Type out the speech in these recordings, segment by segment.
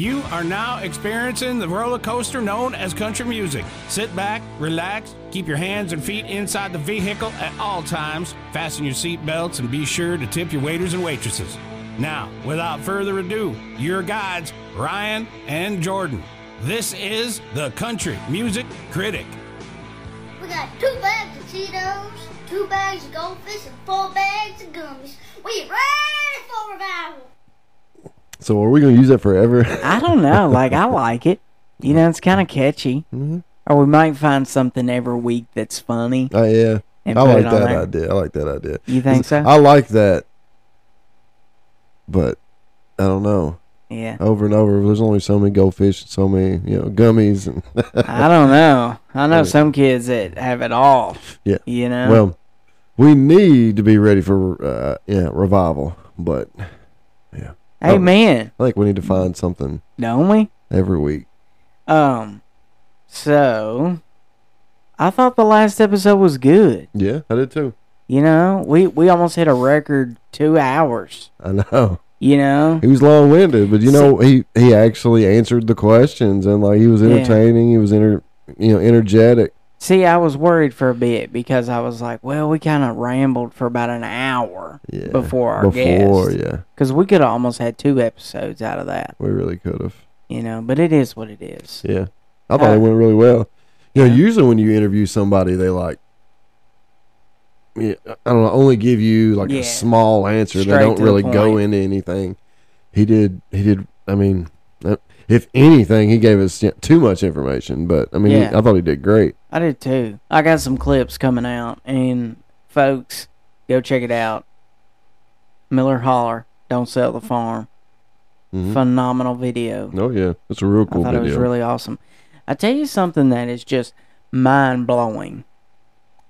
You are now experiencing the roller coaster known as country music. Sit back, relax, keep your hands and feet inside the vehicle at all times, fasten your seat belts, and be sure to tip your waiters and waitresses. Now, without further ado, your guides, Ryan and Jordan. This is the Country Music Critic. We got two bags of Cheetos, two bags of goldfish, and four bags of gummies. We ready for revival. So are we gonna use that forever? I don't know. Like I like it. You know, it's kind of catchy. Mhm. Or we might find something every week that's funny. Oh yeah, I like that there. idea. I like that idea. You think so? I like that, but I don't know. Yeah. Over and over, there's only so many goldfish, and so many you know gummies, and I don't know. I know Yeah. some kids that have it all. Yeah. You know. well, we need to be ready for uh, yeah revival, but yeah, hey oh. man, I think we need to find something don't we? every week. Um. So, I thought the last episode was good. Yeah, I did too. You know, we we almost hit a record two hours. I know You know. he was long winded, but you know he he actually answered the questions and like he was Yeah. entertaining. He was inter, you know energetic. See, I was worried for a bit because I was like, well, we kind of rambled for about an hour Yeah, before our before guest. yeah, Because we could have almost had two episodes out of that, we really could have. you know. But it is what it is. Yeah. I thought Uh, it went really well. You know, yeah. usually when you interview somebody, they like, yeah, I don't know, only give you like Yeah. a small answer. They don't to the really go into anything. He did. He did. I mean, if anything, he gave us too much information. But I mean, he- I thought he did great. I did too. I got some clips coming out, and folks, go check it out. Miller Holler, Don't Sell the Farm. Mhm. Phenomenal video. Oh yeah, it's a real cool I thought video. it was really awesome. I tell you something that is just mind blowing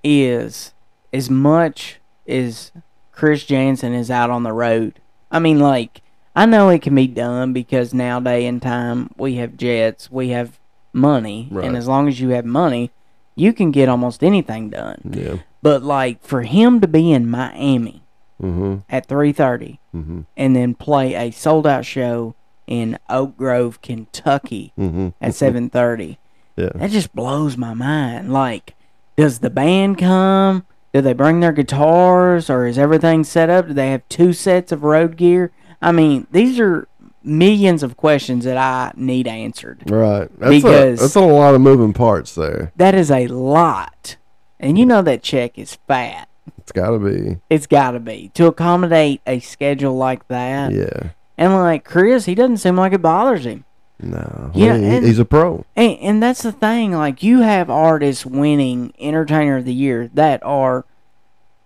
is as much as Chris Janson is out on the road. I mean, like I know it can be done because nowadays in time we have jets, we have money, Right. and as long as you have money, you can get almost anything done. yeah. But like for him to be in Miami Mm-hmm. at three thirty Mm-hmm. and then play a sold out show in Oak Grove, Kentucky Mm-hmm. at seven thirty. Yeah. That just blows my mind. Like, does the band come? Do they bring their guitars, or is everything set up? Do they have two sets of road gear? I mean, these are millions of questions that I need answered. Right. That's Because- a, that's a lot of moving parts there. That is a lot, and you know that check is fat. It's got to be. It's got to be to accommodate a schedule like that. Yeah. And like Chris, he doesn't seem like it bothers him. No. Yeah, he- and- he's a pro. And, and that's the thing. Like you have artists winning Entertainer of the Year that are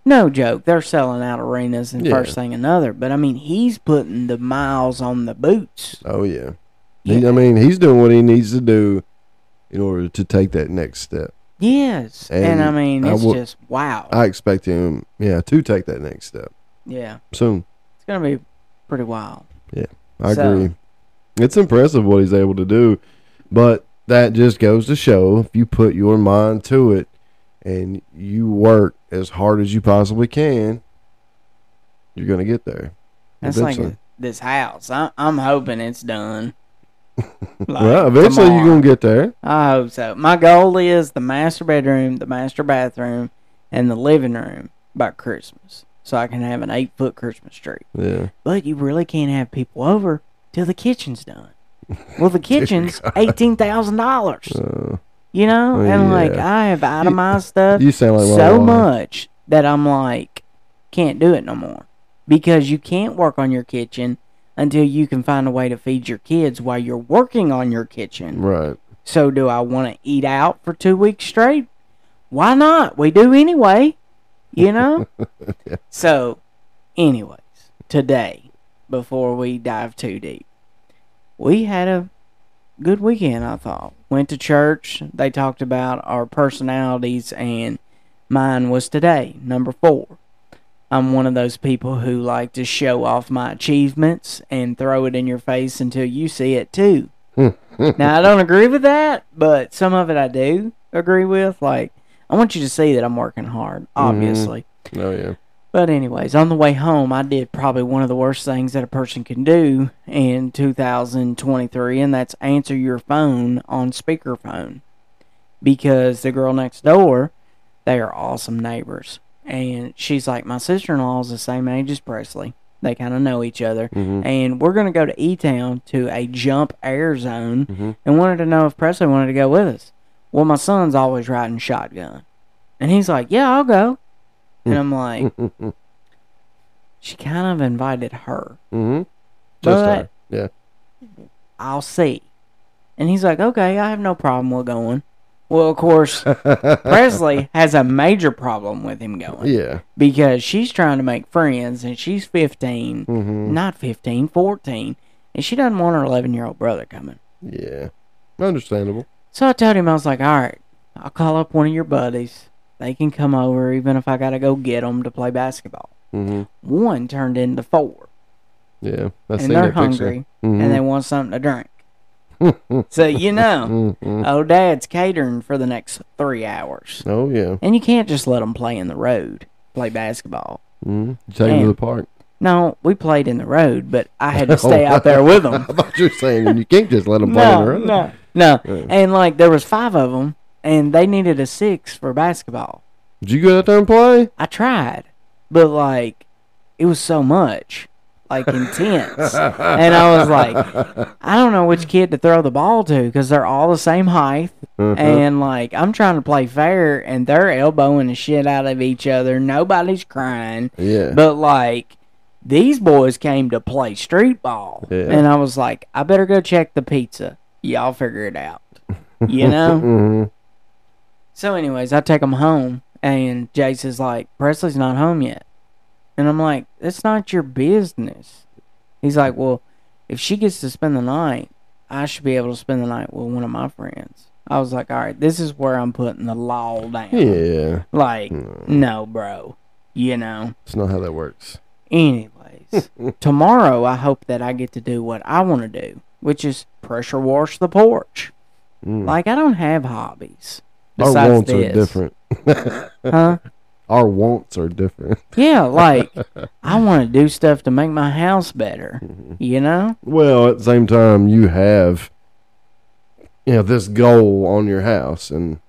no joke. They're selling out arenas and Yeah. first thing another. But I mean, he's putting the miles on the boots. Oh yeah. He, I mean, he's doing what he needs to do in order to take that next step. Yes, and, And I mean, I it's will- just wow. I expect him, yeah, to take that next step yeah, soon. it's gonna be pretty wild. Yeah. I So- agree. It's impressive what he's able to do, but that just goes to show if you put your mind to it and you work as hard as you possibly can, you're gonna get there. That's like this house. I, I'm hoping it's done. Like, well, eventually you're gonna get there. I hope so. My goal is the master bedroom, the master bathroom, and the living room by Christmas, so I can have an eight foot Christmas tree. Yeah. But you really can't have people over till the kitchen's done. Well, the kitchen's eighteen thousand dollars. Uh, You know, Oh, and like. I have itemized stuff you sound like so much that I'm like, can't do it no more because you can't work on your kitchen until you can find a way to feed your kids while you're working on your kitchen. Right. So do I want to eat out for two weeks straight? Why not? We do anyway. You know? So, anyways, today, before we dive too deep, we had a good weekend, I thought. Went to church. They talked about our personalities, and mine was today, number four. I'm one of those people who like to show off my achievements and throw it in your face until you see it too. now I don't agree with that, but some of it I do agree with. Like I want you to see that I'm working hard, mm-hmm. obviously. Oh yeah. But anyways, on the way home, I did probably one of the worst things that a person can do in 2023, and that's answer your phone on speakerphone. Because the girl next door, they are awesome neighbors, and she's like, my sister-in-law is the same age as Presley. They kind of know each other, mm-hmm. and we're gonna go to E Town to a jump air zone, mm-hmm. and wanted to know if Presley wanted to go with us. Well, my son's always riding shotgun, and he's like, "Yeah, I'll go," and I'm like, she kind of invited her. Mm-hmm. Just But- her. Yeah. I'll see. And he's like, okay, I have no problem with going. Well, of course, Presley has a major problem with him going Yeah. because she's trying to make friends and she's 15, Mm-hmm. not 15, 14, and she doesn't want her 11 year old brother coming. Yeah. Understandable. So I told him, I was like, all right, I'll call up one of your buddies. They can come over even if I got to go get them to play basketball. Mm-hmm. One turned into four, Yeah. I and they're hungry Mhm. and they want something to drink. so, you know. Oh, Dad's catering for the next three hours, Oh yeah. and you can't just let them play in the road, play basketball. Mm-hmm. Take them to the park. No, we played in the road, but I had to stay out there with them. I thought you were saying you can't just let them play in the road. no, no. Yeah. And like there was five of them, and they needed a six for basketball. Did you go out there and play? I tried, but like it was so much, like intense, and I was like, I don't know which kid to throw the ball to because they're all the same height. Uh-huh. And like I'm trying to play fair, and they're elbowing the shit out of each other. Nobody's crying, yeah. but like these boys came to play street ball, Yeah. and I was like, I better go check the pizza. Y'all figure it out, you know. so, anyways, I take him home, and Jace is like, Presley's not home yet, and I'm like, it's not your business. He's like, well, if she gets to spend the night, I should be able to spend the night with one of my friends. I was like, all right, this is where I'm putting the law down. Yeah. Like, Mm. no, bro. You know? It's not how that works. Anyways, tomorrow I hope that I get to do what I want to do, which is pressure wash the porch. Mm. Like, I don't have hobbies. Our wants are different. Huh? Our wants are different. Yeah, like, I want to do stuff to make my house better. Mm-hmm. You know? Well, at the same time, you have, you know, this goal on your house, and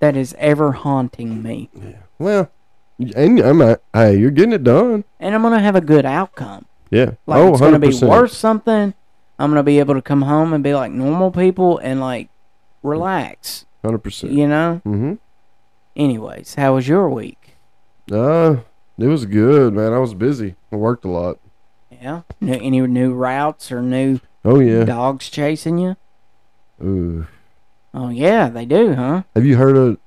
That is ever haunting me. well, and I'm not, hey, you're getting it done. And I'm going to have a good outcome. Yeah. Like, oh, it's going to be worth something. I'm going to be able to come home and be like normal people and, like, relax. Hundred percent. You know? Mm-hmm. Anyways, how was your week? Uh, it was good, man. I was busy. I worked a lot. Yeah. New, any new routes or new Oh yeah. dogs chasing you? Ooh. Oh yeah, they do, huh? Have you heard of,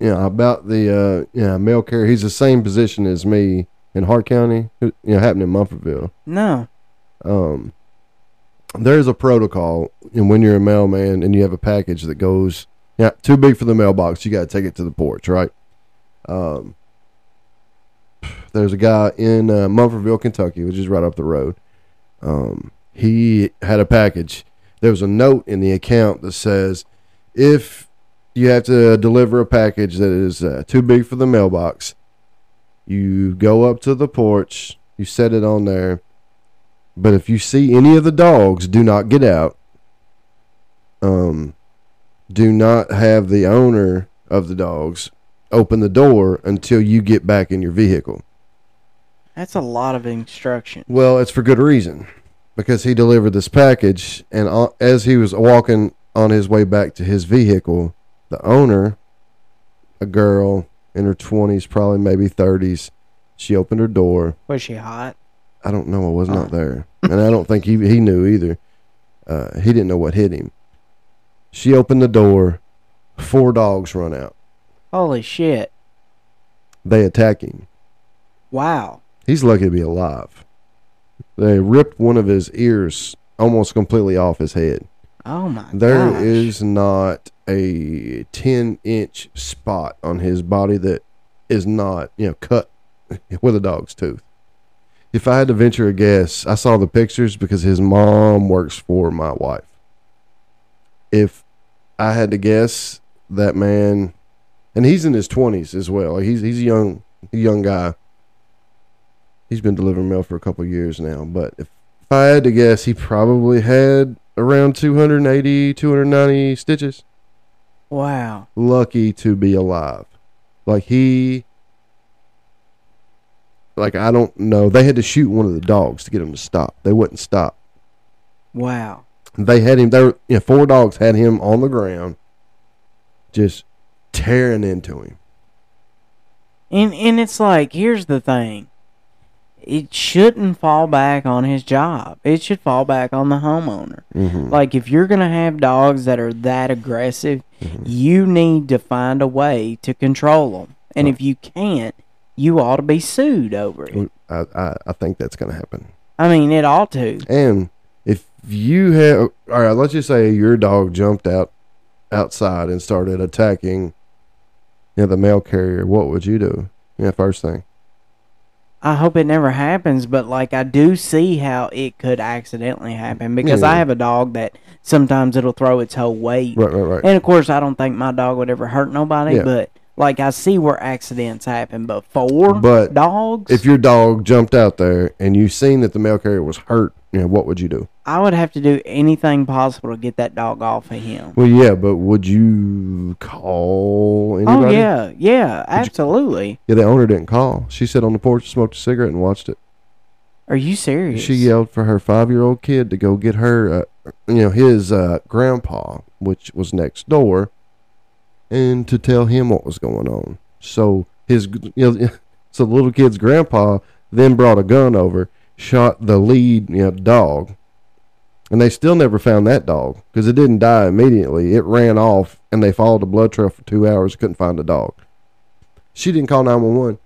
you know, about the uh, yeah, mail carrier? He's the same position as me in Hart County. You know, happened in Munfordville. No. um, there's a protocol, and when you're a mailman and you have a package that goes, yeah, too big for the mailbox, you got to take it to the porch, right? Um, there's a guy in uh, Munfordville, Kentucky, which is right up the road. Um, he had a package. There was a note in the account that says, if you have to deliver a package that is uh, too big for the mailbox, you go up to the porch, you set it on there, but if you see any of the dogs, do not get out. Um, do not have the owner of the dogs open the door until you get back in your vehicle. That's a lot of instruction. Well, it's for good reason because he delivered this package, and as he was walking on his way back to his vehicle, the owner, a girl in her twenties, probably maybe thirties, she opened her door. Was she hot? I don't know. I was not Oh. there, and I don't think he he knew either. Uh, he didn't know what hit him. She opened the door. Four dogs run out. Holy shit. They attack him. Wow. He's lucky to be alive. They ripped one of his ears almost completely off his head. Oh my There gosh. is not a ten inch spot on his body that is not you know cut with a dog's tooth. If I had to venture a guess, I saw the pictures because his mom works for my wife. If I had to guess, that man, and he's in his twenties as well. He's he's a young a young guy. he's been delivering mail for a couple of years now. But if, if I had to guess, he probably had around 280, 290 stitches. Wow. Lucky to be alive. Like he, like I don't know. They had to shoot one of the dogs to get him to stop. They wouldn't stop. Wow. They had him. There, you know, four dogs had him on the ground, just tearing into him. And and it's like, here's the thing. It shouldn't fall back on his job. It should fall back on the homeowner. Mm-hmm. Like if you're gonna have dogs that are that aggressive, Mm-hmm. you need to find a way to control them. And if you can't, you ought to be sued over it. I, I, I think that's going to happen. I mean, it ought to. And you have, all right, let's just say your dog jumped out outside and started attacking, you know, the mail carrier. What would you do? Yeah, first thing. I hope it never happens, but like I do see how it could accidentally happen because Yeah. I have a dog that sometimes it'll throw its whole weight. Right, right, right. And of course, I don't think my dog would ever hurt nobody, Yeah. but like I see where accidents happen. But for But dogs, If your dog jumped out there and you seen that the mail carrier was hurt, you know, what would you do? I would have to do anything possible to get that dog off of him. Well, yeah, but would you call Oh anybody? yeah, yeah, absolutely. Yeah, the owner didn't call. She sat on the porch, smoked a cigarette, and watched it. Are you serious? She yelled for her five-year-old kid to go get her, uh, you know, his uh, grandpa, which was next door, and to tell him what was going on. So his, you know, so the little kid's grandpa then brought a gun over, shot the lead, you know, dog, and they still never found that dog because it didn't die immediately. It ran off, and they followed the blood trail for two hours, couldn't find the dog. She didn't call nine one one.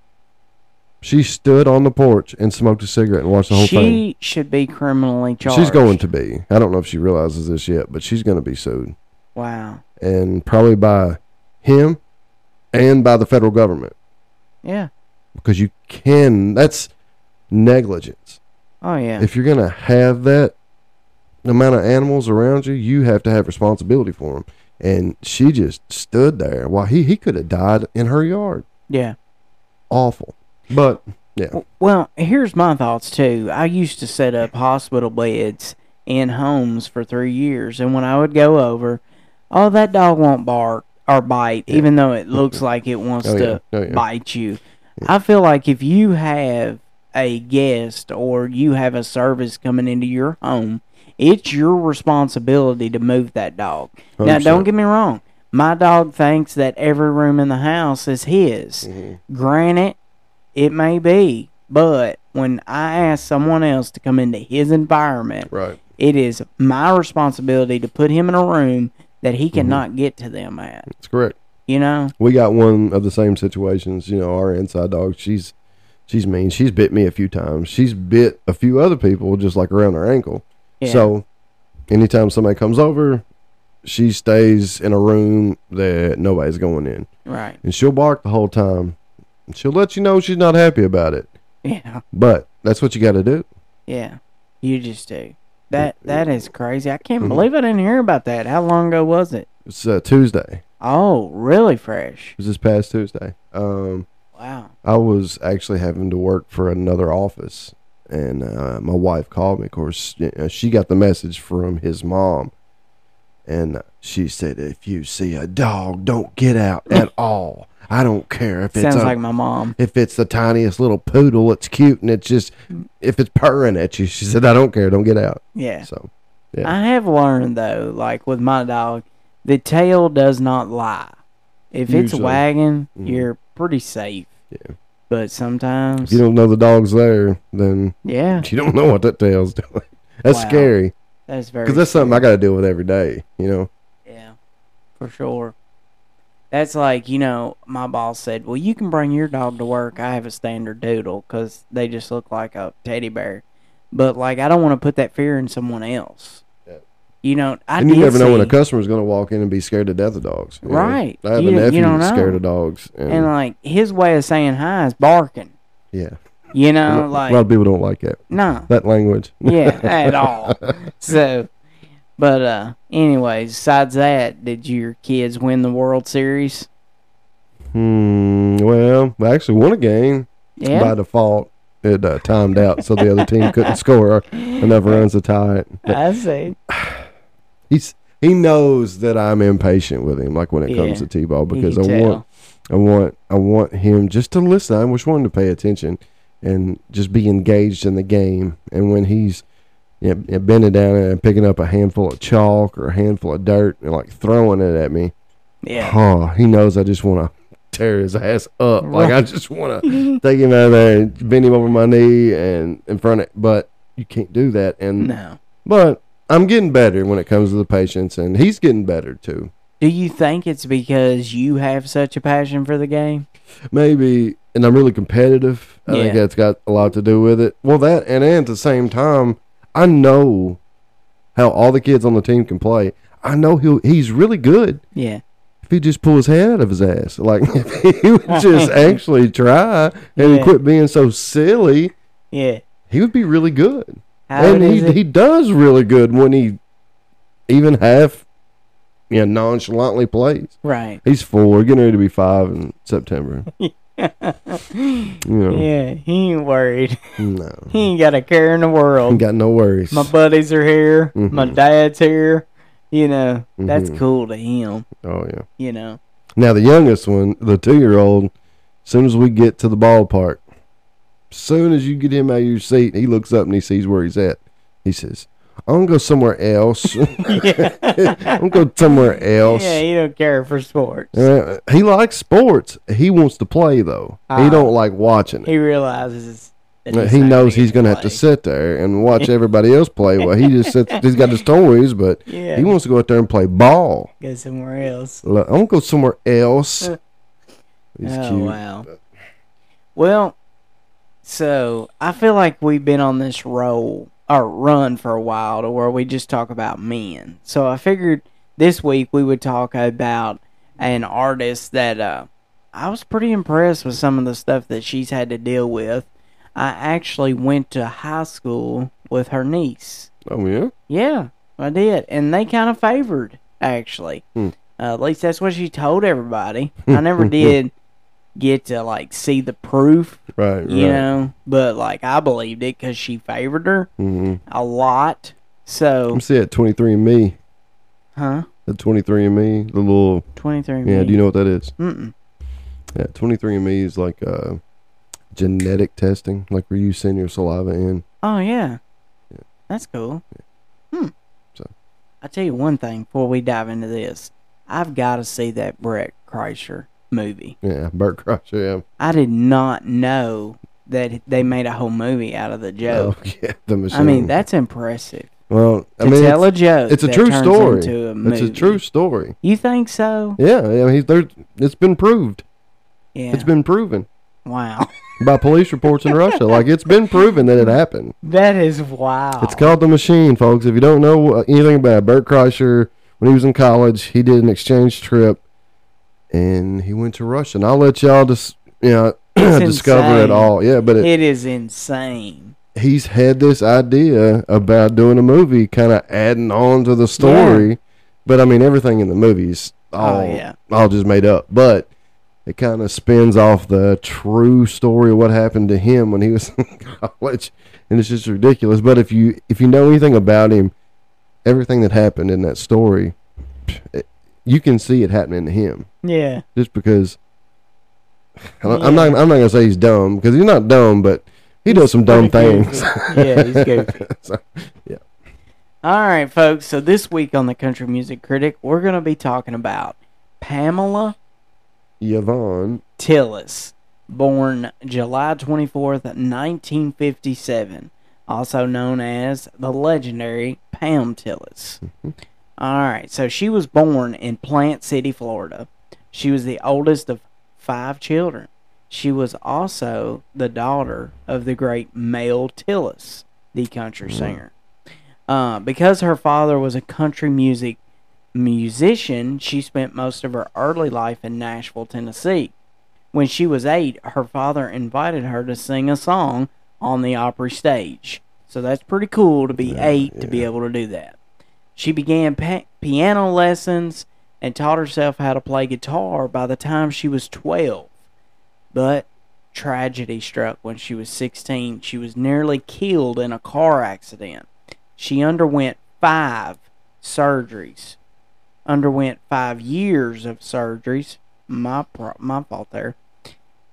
She stood on the porch and smoked a cigarette and watched the whole she thing. She should be criminally charged. She's going to be. I don't know if she realizes this yet, but she's going to be sued, Wow. and probably by him and by the federal government Yeah. because you can. That's negligence. Oh yeah. If you're going to have that amount of animals around you, you have to have responsibility for them. And she just stood there while he he could have died in her yard. yeah. Awful, but yeah, Well, here's my thoughts too. I used to set up hospital beds in homes for three years, and when I would go over, oh, that dog won't bark or bite, even though it looks like it wants Oh, to yeah. Oh, yeah. bite you. I feel like if you have a guest or you have a service coming into your home, it's your responsibility to move that dog. Now, 100%. don't get me wrong. My dog thinks that every room in the house is his. Mm-hmm. Granted, it may be, but when I ask someone else to come into his environment, right. it is my responsibility to put him in a room that Mm-hmm. he cannot get to them at. That's correct. You know? we got one of the same situations. You know, our inside dog. She's she's mean. She's bit me a few times. She's bit a few other people just like around her ankle. Yeah. So anytime somebody comes over, she stays in a room that nobody's going in, Right. and she'll bark the whole time. And she'll let you know she's not happy about it, Yeah. but that's what you got to do. Yeah. You just do. That that is crazy. I can't Mhm. believe I didn't hear about that. How long ago was it? It's uh, Tuesday. Oh, really fresh. It was this past Tuesday. Um, Wow. I was actually having to work for another office, and uh, my wife called me. Of course, you know, she got the message from his mom, and uh, she said, "If you see a dog, don't get out at all. I don't care if it's Sounds a, like my mom. if it's the tiniest little poodle. It's cute, and it's just if it's purring at you." She said, "I don't care. Don't get out." Yeah. So, yeah, I have learned though, like with my dog, the tail does not lie. If it's Usually. wagging, Mhm. you're pretty safe. Yeah. But if sometimes, you don't know the dog's there, then yeah, you don't know what that tail's doing. That's Wow. scary that's very. because that's something I got to deal with every day. You know. Yeah, for sure. That's like you know, my boss said, "Well, you can bring your dog to work. I have a standard doodle because they just look like a teddy bear." But like, I don't want to put that fear in someone else. Yeah. You know, I and you did never know when a see- customer's going to walk in and be scared to death of dogs. you know. Right. I have You- a you nephew don't that's know. scared of dogs. And, and like his way of saying hi is barking. yeah. You a know, lot- like a lot of people don't like that. no, That language. yeah, at all. So, but uh, anyways, besides that, did your kids win the World Series? Hmm. Well, we actually won a game yeah. by default. it uh, timed out, so the other team couldn't score enough runs to tie it. But I see. he's he knows that I'm impatient with him, like when it Yeah. comes to t-ball, because I can want I want I want him just to listen. I just want him to pay attention and just be engaged in the game. And when he's you know, bending down and picking up a handful of chalk or a handful of dirt and like throwing it at me, Yeah. oh, he knows I just want to tear his ass up. Like I just want to take him out of there and bend him over my knee and in front of. But you can't do that. And No. but I'm getting better when it comes to the patience, and he's getting better too. Do you think it's because you have such a passion for the game? maybe and I'm really competitive. I think that's got a lot to do with it. Well that and then at the same time, I know how all the kids on the team can play. I know he'll he's really good Yeah. if he just pull his head out of his ass. Like if he would just actually try and Yeah. quit being so silly, Yeah. he would be really good. How and he is he? he does really good when he even half you know, nonchalantly plays. Right. He's four, getting ready to be five in September. you know. Yeah. He ain't worried. No. He ain't got a care in the world. Got no worries. My buddies are here. My Mhm. dad's here. You know, that's Mhm. cool to him. oh yeah. You know. Now the youngest one, the two year old, as soon as we get to the ballpark, soon as you get him out of your seat, he looks up and he sees where he's at. He says, I'm gonna go somewhere else. I'm gonna go somewhere else. Yeah, he don't care for sports. Uh, he likes sports. He wants to play though. Ah. he don't like watching it. He realizes that Uh, he knows he's gonna have to sit there and watch everybody else play. Well, he just sits. He's got his toys, but Yeah. he wants to go out there and play ball. go somewhere else. Look, I'm gonna go somewhere else. Uh, He's oh cute. wow. Well, so I feel like we've been on this roll or run for a while to where we just talk about men. So I figured this week we would talk about an artist that uh, I was pretty impressed with some of the stuff that she's had to deal with. I actually went to high school with her niece. Oh yeah. Yeah, I did, and they kind of favored actually. Hmm. Uh, at least that's what she told everybody. I never did get to like see the proof, Right. you right. know, but like I believed it because she favored her hmm a lot. So, I'm see at 23 and Me. huh? The 23 and Me. The little. Twenty three. Yeah. Do you know what that is? Mm-mm. Yeah. 23 and Me is like uh, genetic testing, like where you send your saliva in. Oh yeah, that's cool. Hmm. So. I tell you one thing before we dive into this, I've got to see that Brett Kreischer movie. Yeah. Bert Kreischer. Yeah. I did not know that they made a whole movie out of the joke. Oh yeah. The machine. I mean, that's impressive. Well, I To mean, tell it's, a joke. it's a true story. a It's a true story. You think so? Yeah. I mean, he's there. It's been proved. Yeah. It's been proven wow. by police reports in Russia. Like it's been proven that it happened. That is wow. It's called the machine, folks. If you don't know anything about it, Bert Kreischer, when he was in college, he did an exchange trip, and he went to Russia. And I'll let y'all just you know discover it all. Yeah, but it, It is insane. he's had this idea about doing a movie, kind of adding on to the story. But I mean, everything in the movie's oh, all Oh, yeah. all just made up. But it kind of spins off the true story of what happened to him when he was in college, and it's just ridiculous. But if you if you know anything about him, everything that happened in that story, it, you can see it happening to him. Yeah. Just because I'm I'm not I'm not gonna say he's dumb because he's not dumb, but he does some dumb things. yeah, he's goofy. So, yeah. All right, folks. So this week on the Country Music Critic, we're going to be talking about Pamela Yvonne, Tillis, born July 24th, 1957, also known as the legendary Pam Tillis. Mm-hmm. All right, so she was born in Plant City, Florida. She was the oldest of five children. She was also the daughter of the great Mel Tillis, the country singer. Uh, because her father was a country music musician, she spent most of her early life in Nashville, Tennessee. When she was eight, her father invited her to sing a song on the Opry stage. So that's pretty cool to be eight to be able to do that. She began pa- piano lessons and taught herself how to play guitar by the time she was 12. But tragedy struck when she was 16. She was nearly killed in a car accident. She underwent five surgeries, underwent five years of surgeries. My pro- my fault there,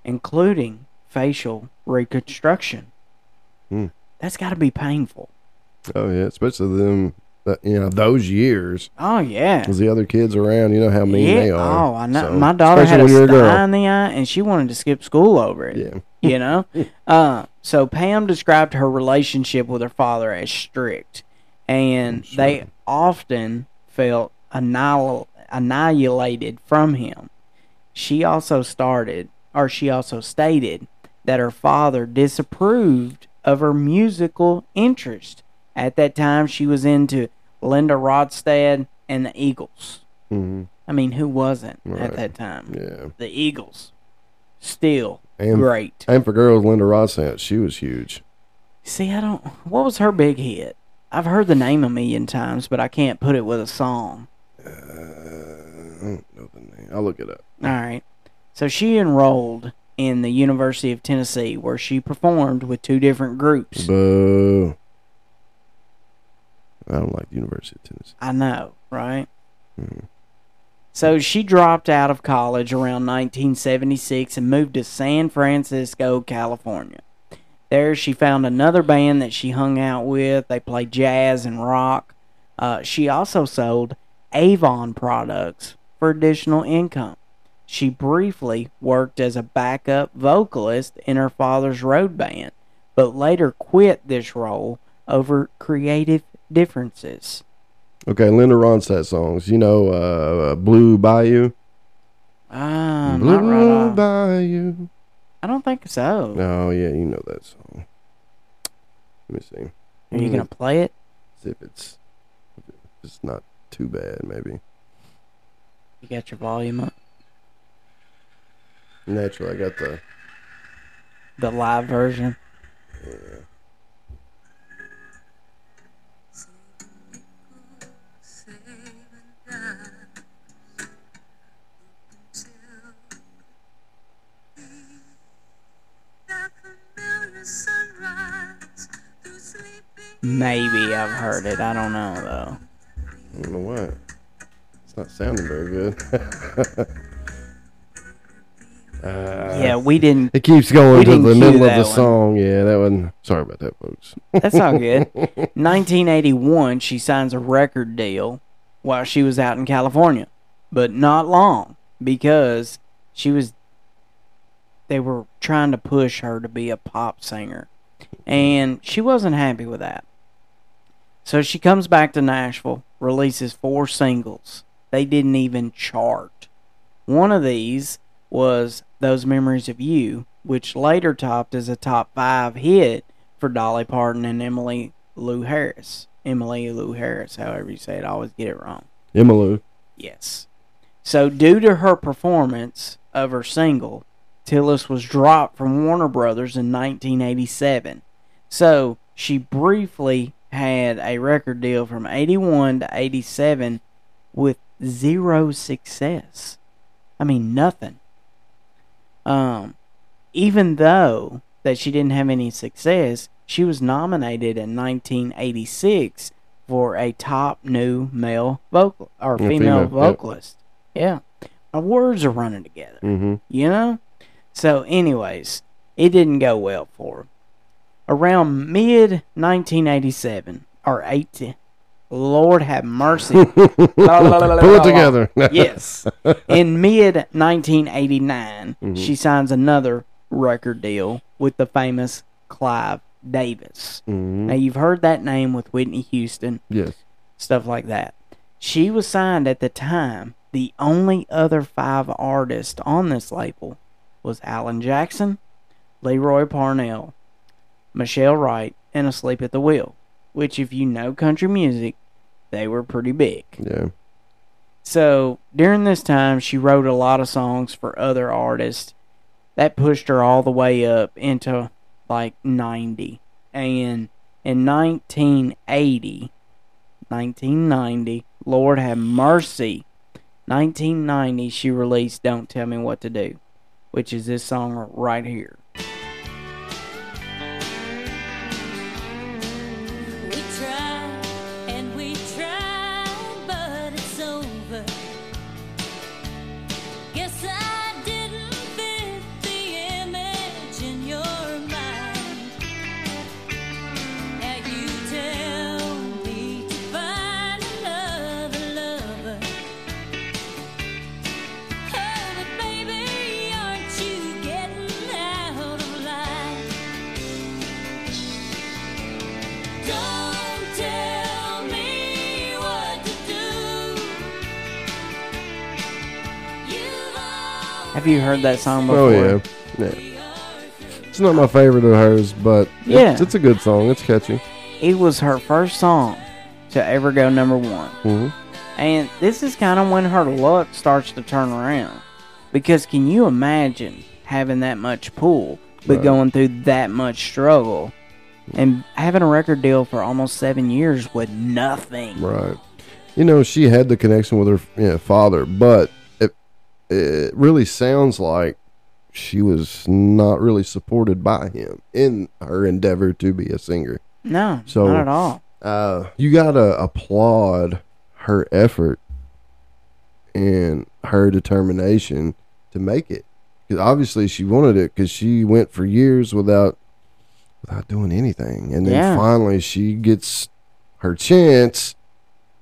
including facial reconstruction. Hmm. That's got to be painful. Oh yeah, especially them. You know those years Oh yeah. because the other kids around. You know how mean they are. Oh, I know. So, My daughter had a sty girl. in the eye, and she wanted to skip school over it. Yeah. You know. uh, so Pam described her relationship with her father as strict, and Sure. they often felt annihil- annihilated from him. She also started, or she also stated, that her father disapproved of her musical interest. At that time, she was into Linda Ronstadt and the Eagles. hmm I mean, who wasn't Right. at that time? Yeah. The Eagles. Still And great. and for girls, Linda Ronstadt, she was huge. See, I don't. What was her big hit? I've heard the name a million times, but I can't put it with a song. Uh, I don't know the name. I'll look it up. All right. So she enrolled in the University of Tennessee, where she performed with two different groups. Boo. I don't like the University of Tennessee. I know, right? Mhm. So she dropped out of college around 1976 and moved to San Francisco, California. There, she found another band that she hung out with. They played jazz and rock. Uh, she also sold Avon products for additional income. She briefly worked as a backup vocalist in her father's road band, but later quit this role over creative differences. Okay, Linda Ronstadt songs. You know, uh, Blue Bayou. Ah, Blue right. Bayou. I don't think so. Oh yeah, you know that song. Let me see. Are you gonna play it? See if it's if it's not too bad. Maybe You got your volume up. naturally, I got the The live version. Maybe I've heard it. I don't know though. I don't know why. It's not sounding very good. uh, Yeah, we didn't. It keeps going to the middle of the one. song. Yeah, that one. Sorry about that, folks. That's all good. 1981, she signs a record deal while she was out in California, but not long because she was. They were trying to push her to be a pop singer, and she wasn't happy with that. So she comes back to Nashville, releases four singles. They didn't even chart. One of these was Those Memories of You, which later topped as a top five hit for Dolly Parton and Emily Lou Harris. Emily Lou Harris, however you say it, I always get it wrong. Emmylou. Yes. So, due to her performance of her single, Tillis was dropped from Warner Brothers in 1987. So, she briefly had a record deal from 81 to 87 with zero success. I mean, nothing. Um, even though that she didn't have any success, she was nominated in 1986 for a top new male vocal or Yeah, female, female, vocalist. Yeah. My words are running together, Mm-hmm. you know? So, anyways, it didn't go well for her. Around mid 1987, or 18, Lord have mercy. Pull it together. yes. In mid 1989, Mm-hmm. she signs another record deal with the famous Clive Davis. hmm Now, you've heard that name with Whitney Houston, Yes. stuff like that. She was signed at the time. The only other five artists on this label was Alan Jackson, Lee Roy Parnell, Michelle Wright, and Asleep at the Wheel, which, if you know country music, they were pretty big. Yeah. So during this time, she wrote a lot of songs for other artists. That pushed her all the way up into like 90. And in 1980, 1990, Lord have mercy, 1990, she released Don't Tell Me What to Do, which is this song right here. Have you heard that song before? Oh yeah, yeah. It's not my favorite of hers, but Yeah. it's, it's a good song. It's catchy. It was her first song to ever go number one. hmm And this is kind of when her luck starts to turn around. Because can you imagine having that much pull, but Right. going through that much struggle, and having a record deal for almost seven years with nothing? Right. You know, she had the connection with her you know, father, but it really sounds like she was not really supported by him in her endeavor to be a singer. No, So- not at all. uh, you gotta applaud her effort and her determination to make it. Because obviously she wanted it because she went for years without without doing anything, and then Yeah. finally she gets her chance,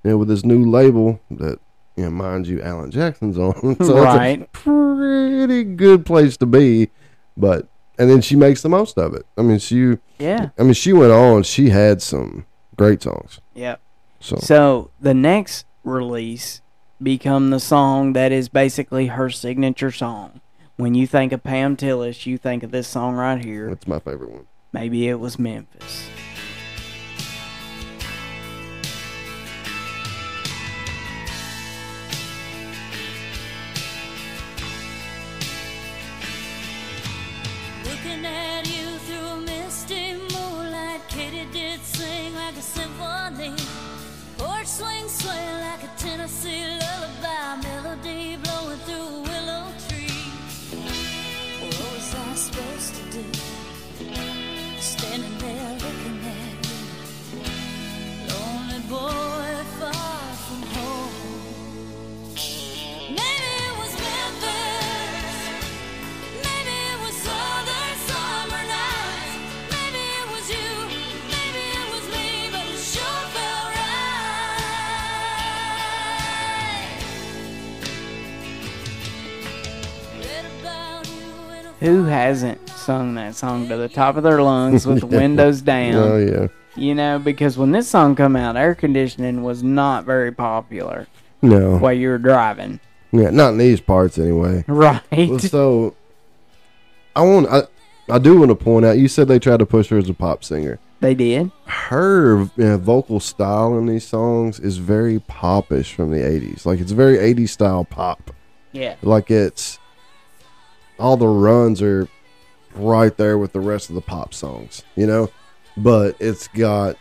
you know, with this new label that. You know, mind you, Alan Jackson's on, so Right. it's a pretty good place to be. But and then she makes the most of it. I mean, she, Yeah. I mean, she went on. She had some great songs. Yep. So So the next release become the song that is basically her signature song. When you think of Pam Tillis, you think of this song right here. that's my favorite one. Maybe it was Memphis. Who hasn't sung that song to the top of their lungs with the windows down? Oh yeah. You know, because when this song come out, air conditioning was not very popular No. while you were driving. Yeah, not in these parts anyway. Right. Well, so I want I, I do want to point out you said they tried to push her as a pop singer. They did. Her you know, vocal style in these songs is very popish from the 80s. Like it's very 80s style pop. Yeah. Like it's all the runs are right there with the rest of the pop songs, you know? But it's got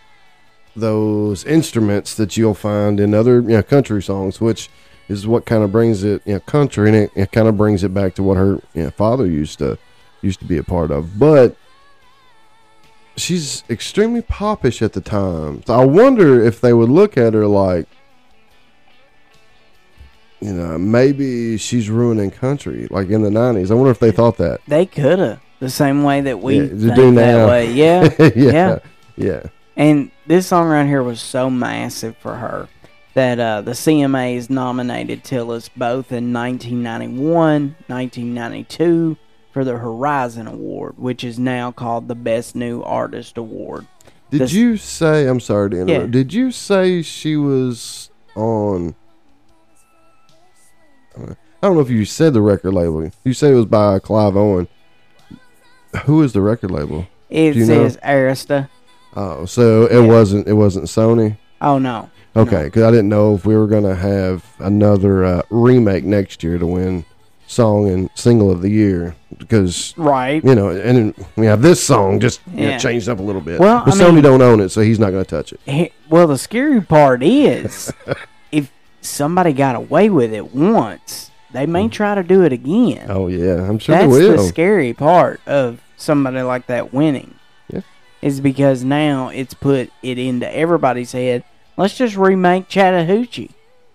those instruments that you'll find in other you know, country songs, which is what kind of brings it, you know, country, and it, it kind of brings it back to what her you know, father used to used to be a part of. But she's extremely popish at the time. So I wonder if they would look at her like, you know, maybe she's ruining country, like in the '90s. I wonder if they thought that. They could have. The same way that we Yeah, do that now. way. Yeah. yeah, Yeah. yeah, And this song right here was so massive for her that uh, the CMAs nominated Tillis both in 1991, 1992 for the Horizon Award, which is now called the Best New Artist Award. Did This- you say? I'm sorry to interrupt. Yeah. Did you say she was on? I don't know if you said the record label. You said it was by Clive Owen. Who is the record label? It you know? says Arista. Oh, so it Yeah. wasn't. It wasn't Sony. Oh no. Okay, because I didn't know if we were gonna have another uh, remake next year to win song and single of the year. Because Right. you know, and we have this song just you know, changed up a little bit. Well, but I Sony mean- don't own it, so he's not gonna touch it. He- well, the scary part is if somebody got away with it once, they may try to do it again. Oh yeah, I'm sure That's they will. That's the scary part of somebody like that winning. Yeah. Is because now it's put it into everybody's head. Let's just remake Chattahoochee.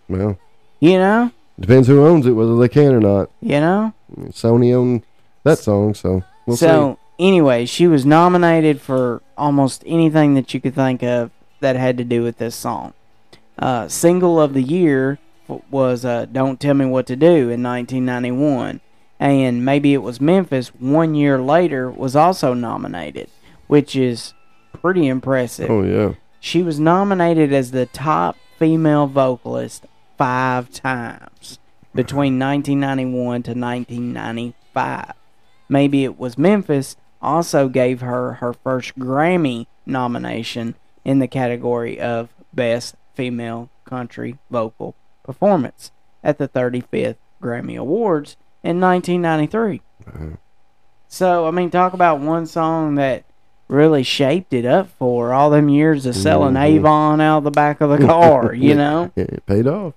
Well, You know? depends who owns it, whether they can or not. You know? Sony owned that song, so we'll so anyway, she was nominated for almost anything that you could think of that had to do with this song. Uh, single of the year was uh, "Don't Tell Me What to Do" in 1991, and maybe it was Memphis one year later was also nominated, which is pretty impressive. Oh yeah, She was nominated as the top female vocalist five times between 1991 to 1995. Maybe it was Memphis also gave her her first Grammy nomination in the category of Best Female Country Vocal Performance at the 35th Grammy Awards in 1993. So, I mean, talk about one song that really shaped it up for all them years of selling Mhm. Avon out the back of the car, you know? It paid off.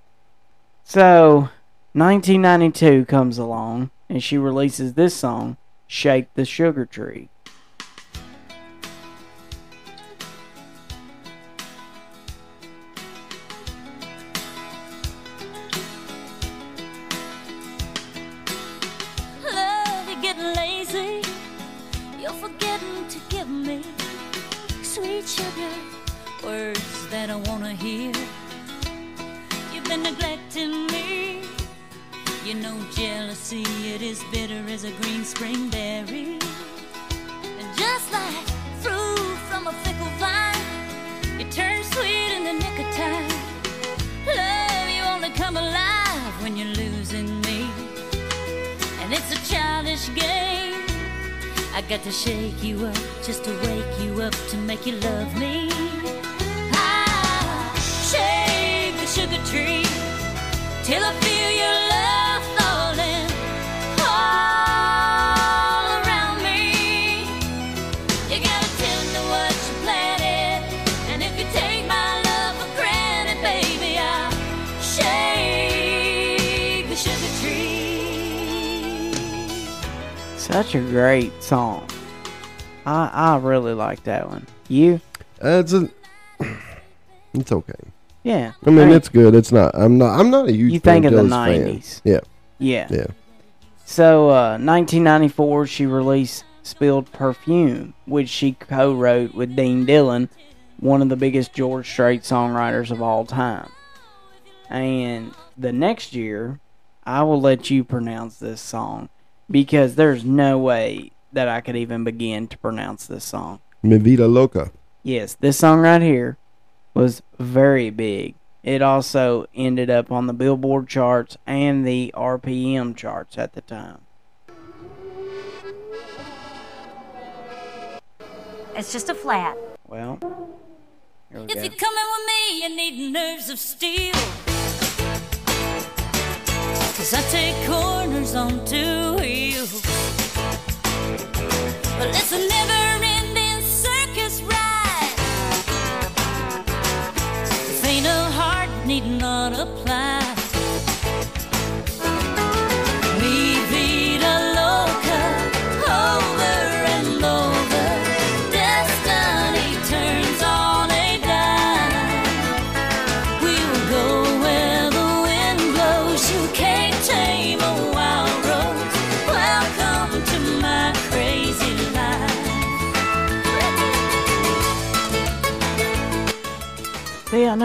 So, 1992 comes along and she releases this song, Shake the Sugar Tree. Sugar words that I wanna hear. You've been neglecting me. You know jealousy, it is bitter as a green spring berry. And just like fruit from a fickle vine, you turn sweet in the nick of time. Love, you only come alive when you're losing me. And it's a childish game. I got to shake you up just to wake you up to make you love me. I shake the sugar tree till I feel Such a great song. I I really like that one. You? Uh, it's a, it's okay. Yeah. I mean, it's good. It's not. I'm not. I'm not a huge. You think of the Vangelis fan. 90s. Yeah, yeah. yeah. So, uh, 1994, she released Spilled Perfume, which she co wrote with Dean Dillon, one of the biggest George Strait songwriters of all time. And the next year, I will let you pronounce this song because there's no way that I could even begin to pronounce this song. Mi vida loca. Yes, this song right here was very big. It also ended up on the Billboard charts and the RPM charts at the time. It's just a flat. Well, here we If go. you're coming with me, you need nerves of steel. Cause I take corners on two wheels. But it's a never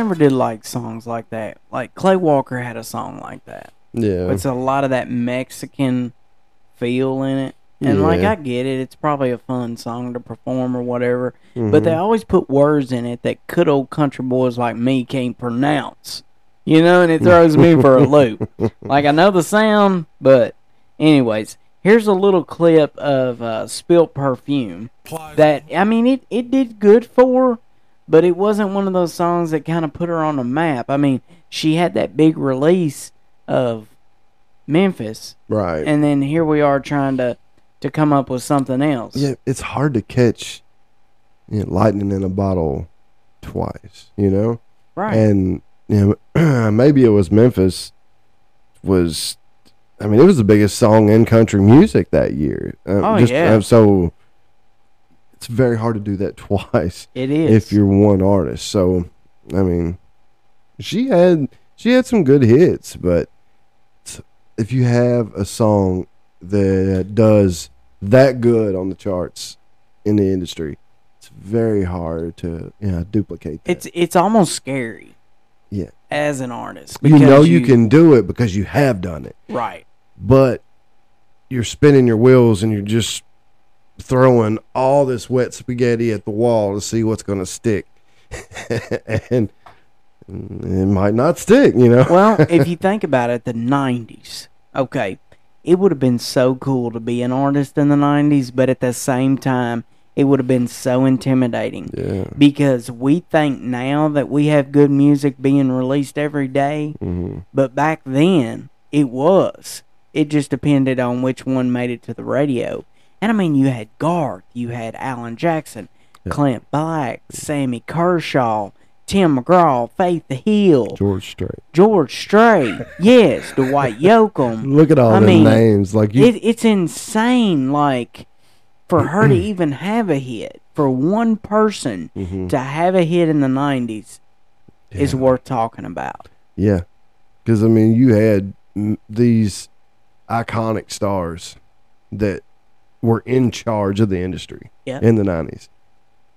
See, never did like songs like that. Like Clay Walker had a song like that. Yeah. It's a lot of that Mexican feel in it. And like I get it, it's probably a fun song to perform or whatever. But they always put words in it that good old country boys like me can't pronounce. You know, and it throws me for a loop. Like I know the sound, but anyways, here's a little clip of uh, Spilt Perfume. That I mean it, it did good for her, but it wasn't one of those songs that kind of put her on the map. I mean, she had that big release of Memphis, right. and then here we are trying to to come up with something else. yeah, it's hard to catch you know, lightning in a bottle twice. You know. right. And you know, maybe it was Memphis was I mean, it was the biggest song in country music that year. Uh, Oh, yeah. uh, so it's very hard to do that twice it is. if you're one artist. So I mean, she had she had some good hits, but if you have a song that does that good on the charts in the industry, it's very hard to you know, duplicate that. it's it's almost scary yeah. as an artist. You know because you can do it because you have done it, right. but you're spinning your wheels and you're just throwing all this wet spaghetti at the wall to see what's going to stick. and it might not stick. You know. Well, if you think about it, the '90s. Okay, it would have been so cool to be an artist in the '90s, but at the same time, it would have been so intimidating. yeah. Because we think now that we have good music being released every day, hmm but back then it was. It just depended on which one made it to the radio. And I mean, you had Garth, you had Alan Jackson, Clint Black, Sammy Kershaw, Tim McGraw, Faith Hill, George Strait. George Strait, yes, Dwight Yoakam. Look at all I the mean, names. Like you, It, it's insane, like for her to even have a hit, for one person Mhm. to have a hit in the '90s is worth talking about. Yeah, because I mean, you had these iconic stars that were in charge of the industry Yeah. in the nineties,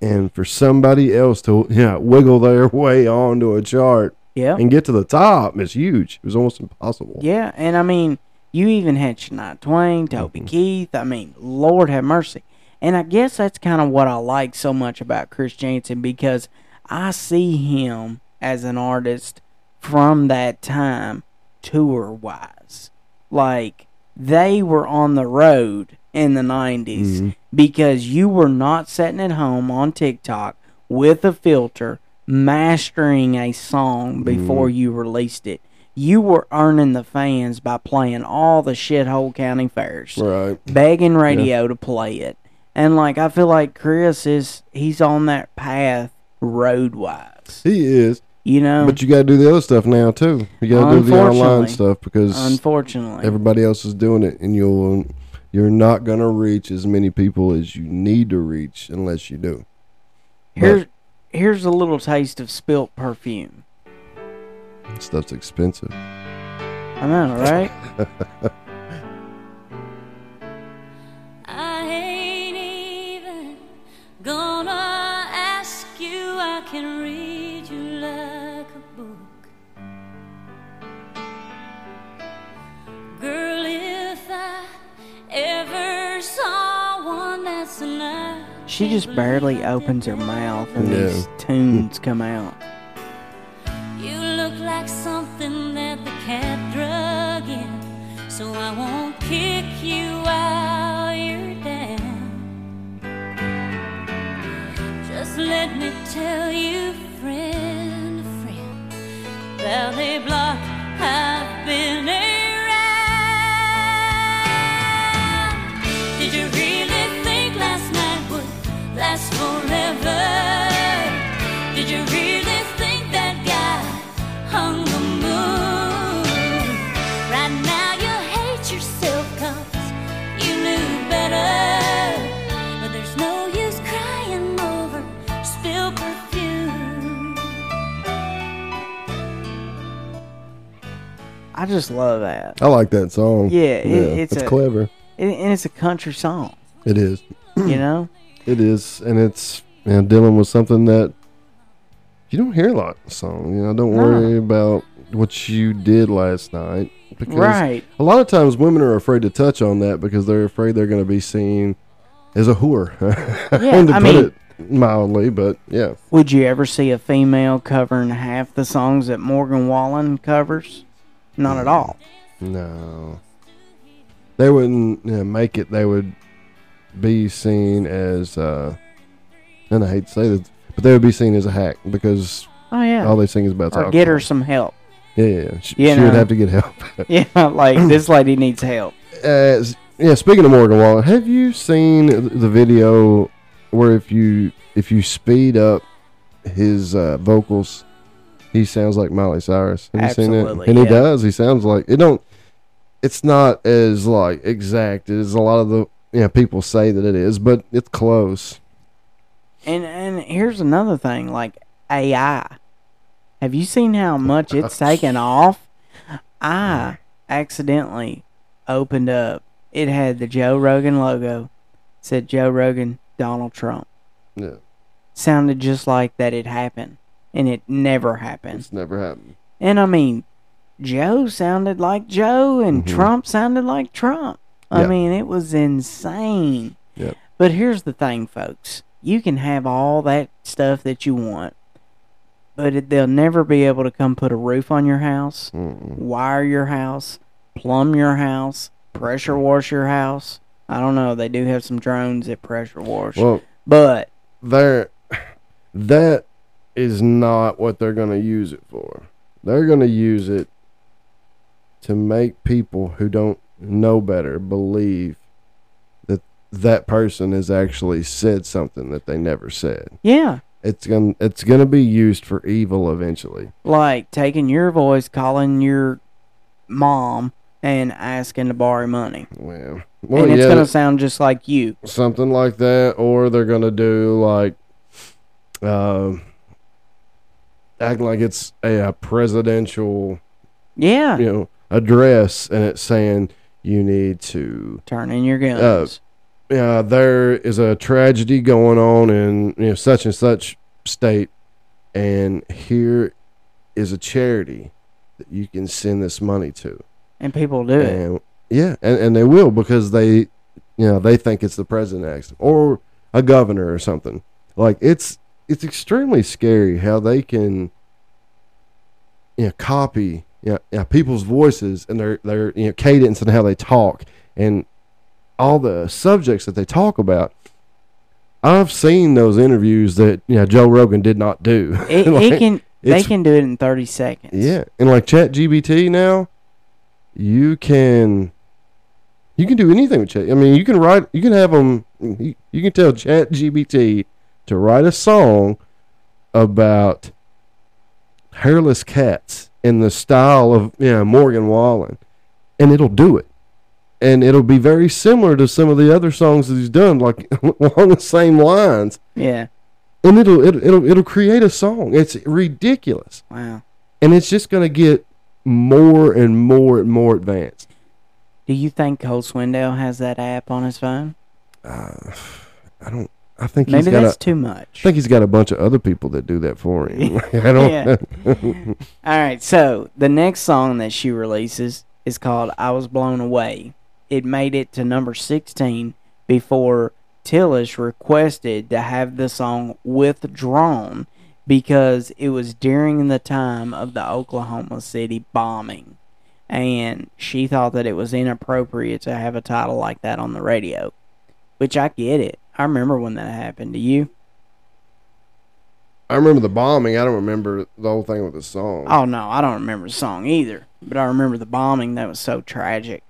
and for somebody else to yeah wiggle their way onto a chart Yeah, and get to the top is huge. It was almost impossible. yeah, and I mean, you even had Shania Twain, Toby Mhm. Keith. I mean, Lord have mercy. And I guess that's kind of what I like so much about Chris Janson because I see him as an artist from that time tour wise. Like they were on the road in the 90s Mhm. because you were not sitting at home on TikTok with a filter mastering a song before you released it. You were earning the fans by playing all the shithole county fairs Right. begging radio to play it. And like I feel like Chris is he's on that path road wise. He is, You know? but you got to do the other stuff now too. You got to do the online stuff because unfortunately. everybody else is doing it, and you'll you're not gonna reach as many people as you need to reach unless you do. here's here's a little taste of spilt perfume. Stuff's expensive. I know, right? she just barely opens her mouth and Yeah. these tunes come out. You look like something that the cat drug in, so I won't kick you while you're down. Just let me tell you, friend, friend, Valley Block, I've been I just love that. I like that song. Yeah, it- it's it's a- clever. And and it's a country song, It is. you know? It is, and it's and dealing with something that you don't hear a lot in the song. You know, don't No. worry about what you did last night because Right. a lot of times women are afraid to touch on that because they're afraid they're going to be seen as a whore. Yeah, to I put mean- it mildly, but yeah, Would you ever see a female covering half the songs that Morgan Wallen covers? Not at all. no, they wouldn't you know, make it. They would be seen as, uh, and I hate to say this, but they would be seen as a hack because Oh yeah. all they sing is about or get her some help. Yeah. She, she would have to get help. Yeah, like this lady needs help. uh, yeah, speaking of Morgan Wallen, have you seen the video where if you if you speed up his uh, vocals, he sounds like Miley Cyrus? Have you seen it? And he does. He sounds like it. Don't. It's not as like exact as a lot of the yeah people say that it is, but it's close. And and here's another thing, like AI. Have you seen how much it's taken off? I accidentally opened up. It had the Joe Rogan logo. Said Joe Rogan, Donald Trump. Yeah, Sounded just like that it happened. And it never happened. it's never happened. And I mean, Joe sounded like Joe and Mhm. Trump sounded like Trump. I Yeah. mean, it was insane. Yep. But here's the thing, folks. You can have all that stuff that you want. but it, they'll never be able to come put a roof on your house, Mm-mm. wire your house, plumb your house, pressure wash your house. I don't know. They do have some drones that pressure wash, Well, but there, that is not what they're going to use it for. They're going to use it to make people who don't know better believe that that person has actually said something that they never said. yeah, It's going to it's going to be used for evil eventually. like taking your voice, calling your mom, and asking to borrow money, Well, well and it's yeah, gonna sound just like you. something like that, or they're gonna do like, uh, act like it's a, a presidential, Yeah, you know, address, and it's saying you need to. turn in your guns. Uh, there is a tragedy going on in you know such and such state, and here is a charity that you can send this money to. and people do it. Yeah, and, and they will because they, you know, they think it's the president next or a governor or something. Like it's it's extremely scary how they can, you know, copy you know, you know, people's voices and their their you know cadence and how they talk and all the subjects that they talk about. I've seen those interviews that you know Joe Rogan did not do. It, Like, it can. They can do it in thirty seconds. yeah, and like Chat GBT now, you can you can do anything with Chat. I mean, you can write, you can have them. You, you can tell Chat GBT to write a song about hairless cats in the style of you know, Morgan Wallen, and it'll do it. And it'll be very similar to some of the other songs that he's done, like along the same lines. Yeah. And it'll it'll it'll, it'll create a song. It's ridiculous Wow. and it's just going to get more and more and more advanced. Do you think Cole Swindell has that app on his phone? Uh, I don't. I think he's Maybe got. that's A, too much. I think he's got a bunch of other people that do that for him. I don't. All right. So the next song that she releases is called "I Was Blown Away." It made it to number sixteen before Tillis requested to have the song withdrawn because it was during the time of the Oklahoma City bombing. And she thought that it was inappropriate to have a title like that on the radio. Which I get it. I remember when that happened. Do you? I remember the bombing. I don't remember the whole thing with the song. Oh no, I don't remember the song either. But I remember the bombing that was so tragic.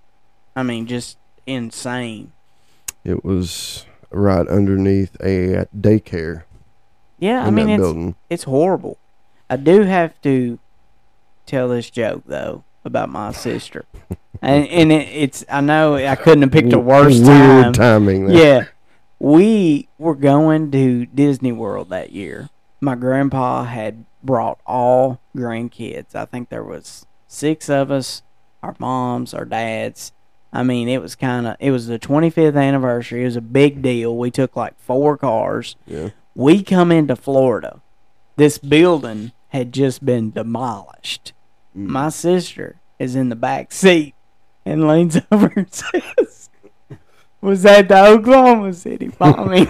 I mean, just insane. It was right underneath a daycare Yeah, I mean it's building. it's horrible. I do have to tell this joke though about my sister, and and it, it's I know I couldn't have picked a worse Weird time. timing. There. Yeah, we were going to Disney World that year. My grandpa had brought all grandkids. I think there was six of us, our moms, our dads. I mean, it was kind of it was the 25th anniversary. It was a big deal. We took like four cars. Yeah. We come into Florida. This building had just been demolished. Mm. My sister is in the back seat and leans over and says, "Was that the Oklahoma City bombing?"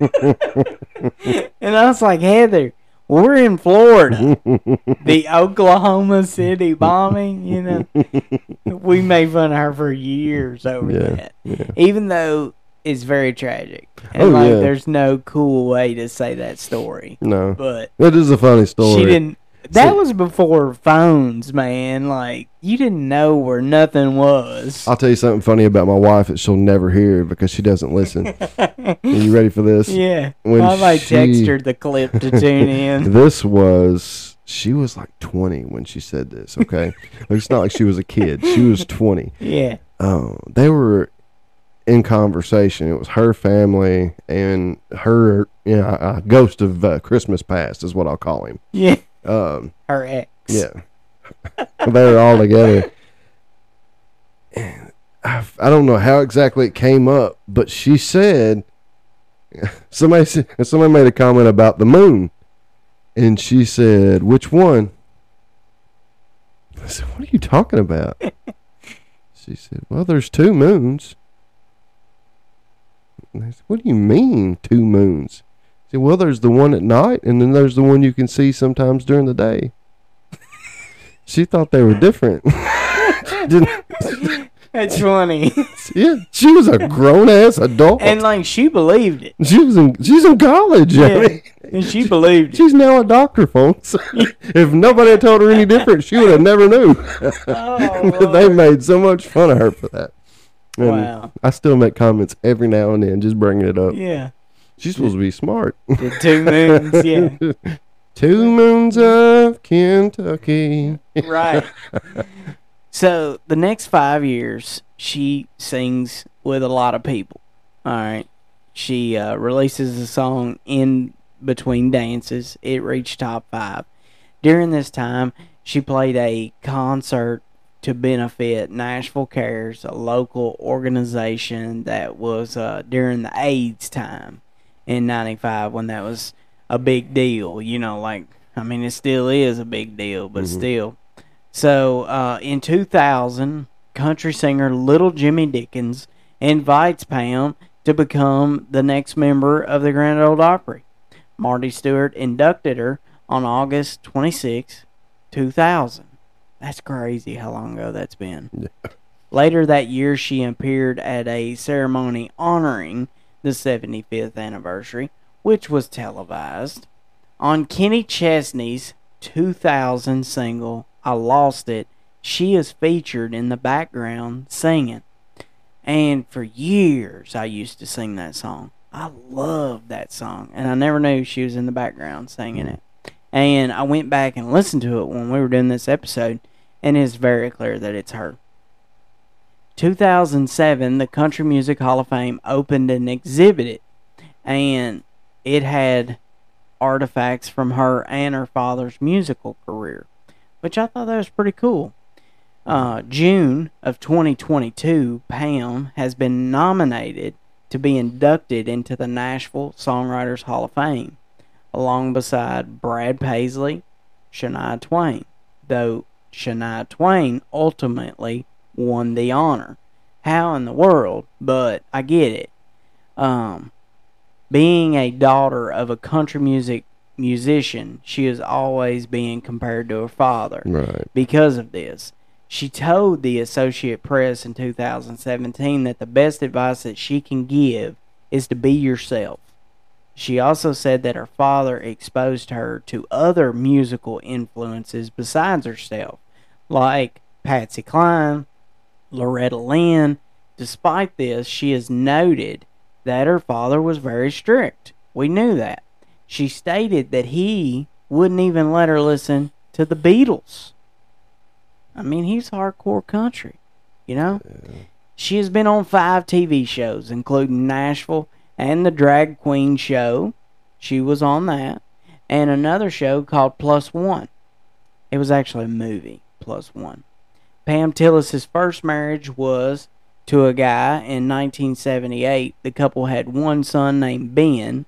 and I was like, "Heather, we're in Florida. the Oklahoma City bombing. You know, we made fun of her for years over Yeah, that, yeah. even though." It's very tragic, and Oh, like yeah. there's no cool way to say that story. No, But that is a funny story. she didn't. That So- was before phones, man. Like you didn't know where nothing was. I'll tell you something funny about my wife that she'll never hear because she doesn't listen. Are you ready for this? yeah, when I text she- her the clip to tune in. This was she was like 20 when she said this. Okay, it's not like she was a kid. She was 20. Yeah, Oh, they were in conversation. It was her family and her, you know, ghost of uh, Christmas past is what I'll call him. yeah. Um, Her ex. yeah, they were all together. And I, I don't know how exactly it came up, but she said somebody said, somebody made a comment about the moon, and she said, "Which one?" I said, "What are you talking about?" she said, "Well, there's two moons." And I said, what do you mean two moons? See, well, there's the one at night, and then there's the one you can see sometimes during the day. she thought they were different. That's funny. yeah, she was a grown ass adult. and like she believed it. she was in she's in college. I mean, And she believed it. she's now a doctor, folks. if nobody had told her any different, she would have never knew. Oh, they made so much fun of her for that. And Wow. I still make comments every now and then, just bringing it up. Yeah. She's supposed to be smart. The two moons. Yeah. Two moons of Kentucky. right. So the next five years, she sings with a lot of people. All right. She uh, releases a song in between dances. It reached top five. During this time, she played a concert to benefit Nashville Cares, a local organization that was uh, during the AIDS time in 95 when that was a big deal. You know, like, I mean, it still is a big deal, but still. So uh, in 2000, country singer Little Jimmy Dickens invites Pam to become the next member of the Grand Ole Opry. Marty Stuart inducted her on August 26, 2000. That's crazy how long ago that's been. Later that year, she appeared at a ceremony honoring the 75th anniversary, which was televised. On Kenny Chesney's 2000 single, I Lost It, she is featured in the background singing. And for years, I used to sing that song. I loved that song, and I never knew she was in the background singing it. And I went back and listened to it when we were doing this episode, and it's very clear that it's her. 2007, the Country Music Hall of Fame opened and exhibited, and it had artifacts from her and her father's musical career, which I thought that was pretty cool. Uh, June of 2022, Pam has been nominated to be inducted into the Nashville Songwriters Hall of Fame, along beside Brad Paisley, Shania Twain, though Shania Twain ultimately won the honor. How in the world? But I get it. Um, being a daughter of a country music musician, she is always being compared to her father Right. because of this. She told the Associate Press in 2017 that the best advice that she can give is to be yourself. She also said that her father exposed her to other musical influences besides herself, like Patsy Cline, Loretta Lynn. Despite this, she has noted that her father was very strict. We knew that. She stated that he wouldn't even let her listen to the Beatles. I mean, he's hardcore country, you know? She has been on five TV shows, including Nashville and the Drag Queen Show. She was on that. And another show called Plus One. It was actually a movie, Plus One. Pam Tillis's first marriage was to a guy in 1978. The couple had one son named Ben,